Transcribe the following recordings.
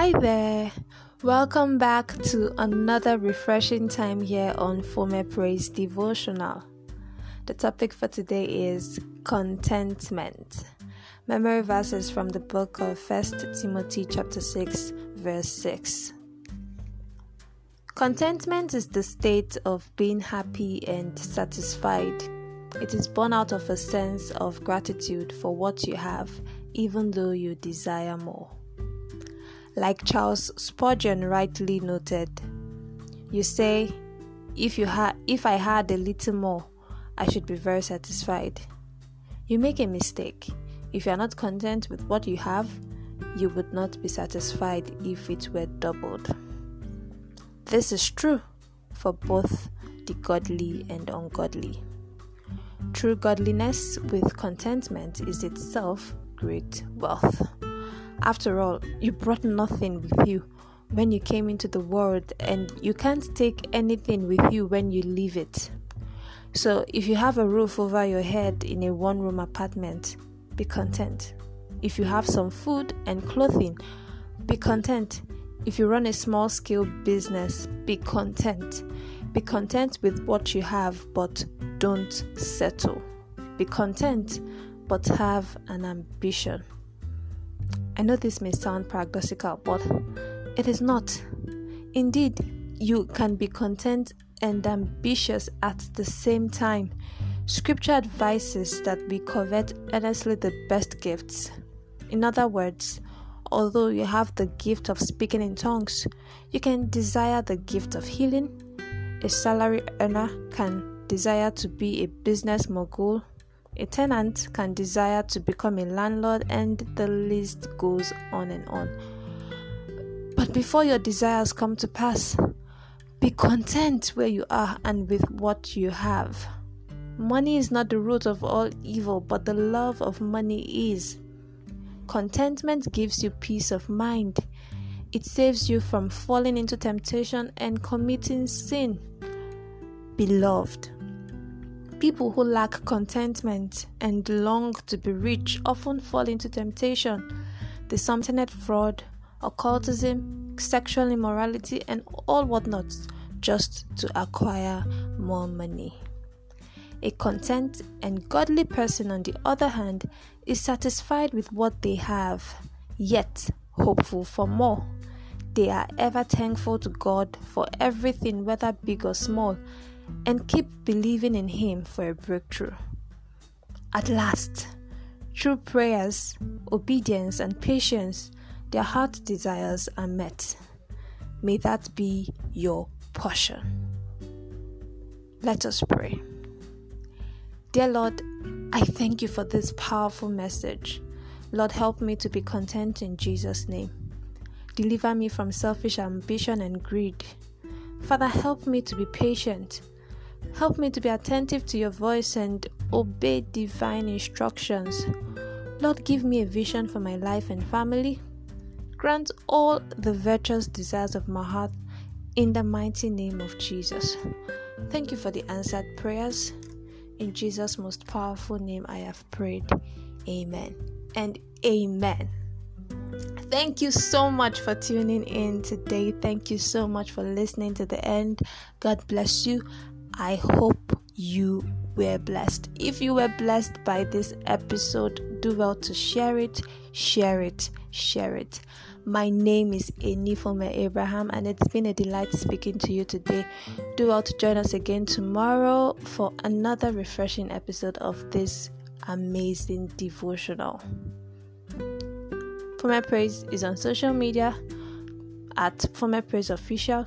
Hi there. Welcome back to another refreshing time here on Fome Praise Devotional. The topic for today is contentment. Memory verses from the book of 1 Timothy chapter 6 verse 6. Contentment is the state of being happy and satisfied. It is born out of a sense of gratitude for what you have, even though you desire more. Like Charles Spurgeon rightly noted, you say, if you had if I had a little more, I should be very satisfied. You make a mistake. If you are not content with what you have, you would not be satisfied if it were doubled. This is true for both the godly and ungodly. True godliness with contentment is itself great wealth. After all, you brought nothing with you when you came into the world, and you can't take anything with you when you leave it. So, if you have a roof over your head in a one room apartment, be content. If you have some food and clothing, be content. If you run a small scale business, be content. Be content with what you have, but don't settle. Be content, but have an ambition. I know this may sound paradoxical, but it is not. Indeed, you can be content and ambitious at the same time. Scripture advises that we covet earnestly the best gifts. In other words, although you have the gift of speaking in tongues, you can desire the gift of healing. A salary earner can desire to be a business mogul a tenant can desire to become a landlord, and the list goes on and on. But before your desires come to pass, be content where you are and with what you have. Money is not the root of all evil, but the love of money is. Contentment gives you peace of mind. It saves you from falling into temptation and committing sin. Beloved, People who lack contentment and long to be rich often fall into temptation, the something fraud, occultism, sexual immorality, and all whatnots just to acquire more money. A content and godly person, on the other hand, is satisfied with what they have, yet hopeful for more. They are ever thankful to God for everything, whether big or small, and keep believing in Him for a breakthrough. At last, through prayers, obedience, and patience, their heart desires are met. May that be your portion. Let us pray. Dear Lord, I thank you for this powerful message. Lord, help me to be content in Jesus' name. Deliver me from selfish ambition and greed. Father, help me to be patient Help me to be attentive to your voice and obey divine instructions. Lord, give me a vision for my life and family. Grant all the virtuous desires of my heart in the mighty name of Jesus. Thank you for the answered prayers. In Jesus' most powerful name, I have prayed. Amen and amen. Thank you so much for tuning in today. Thank you so much for listening to the end. God bless you. I hope you were blessed. If you were blessed by this episode, do well to share it, share it, share it. My name is Enifome Abraham, and it's been a delight speaking to you today. Do well to join us again tomorrow for another refreshing episode of this amazing devotional. Fome Praise is on social media at Fome Praise Official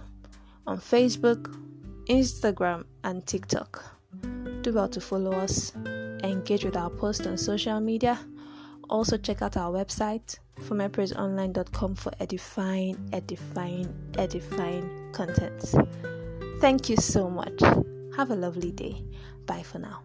on Facebook, Instagram, and TikTok. Do well to follow us, engage with our posts on social media. Also, check out our website, fomepraiseonline.com for edifying, edifying, edifying content. Thank you so much. Have a lovely day. Bye for now.